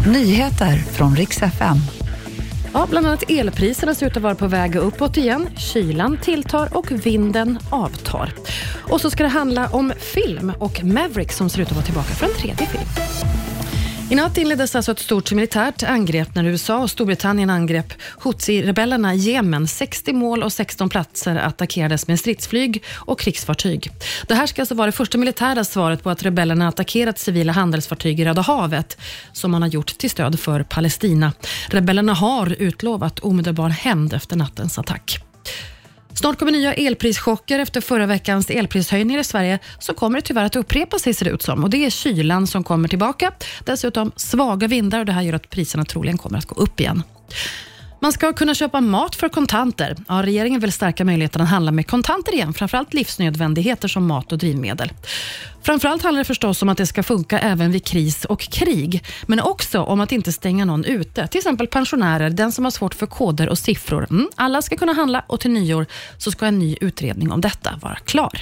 Nyheter från riks FM. Ja, bland annat elpriserna ser ut att vara på väg uppåt igen. Kylan tilltar och vinden avtar. Och så ska det handla om film och Maverick som ser ut att vara tillbaka för en tredje film. I natt inleddes alltså ett stort militärt angrepp när USA och Storbritannien angrep Houthi-rebellerna i Jemen. 60 mål och 16 platser attackerades med stridsflyg och krigsfartyg. Det här ska alltså vara det första militära svaret på att rebellerna attackerat civila handelsfartyg i Röda havet, som man har gjort till stöd för Palestina. Rebellerna har utlovat omedelbar hämnd efter nattens attack. Snart kommer nya elprischocker efter förra veckans elprishöjningar i Sverige, så kommer det tyvärr att upprepa sig ser det ut som. Och det är kylan som kommer tillbaka. Dessutom svaga vindar och det här gör att priserna troligen kommer att gå upp igen. Man ska kunna köpa mat för kontanter. Ja, regeringen vill stärka möjligheten att handla med kontanter igen, framförallt livsnödvändigheter som mat och drivmedel. Framförallt handlar det förstås om att det ska funka även vid kris och krig, men också om att inte stänga någon ute. Till exempel pensionärer, den som har svårt för koder och siffror. Mm, alla ska kunna handla och till nyår så ska en ny utredning om detta vara klar.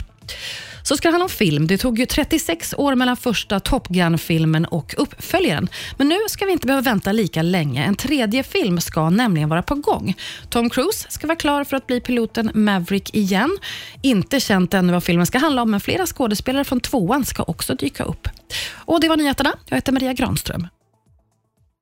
Så ska det handla om film. Det tog ju 36 år mellan första Top Gun-filmen och uppföljaren. Men nu ska vi inte behöva vänta lika länge. En tredje film ska nämligen vara på gång. Tom Cruise ska vara klar för att bli piloten Maverick igen. Inte känt ännu vad filmen ska handla om, men flera skådespelare från tvåan ska också dyka upp. Och Det var nyheterna. Jag heter Maria Granström.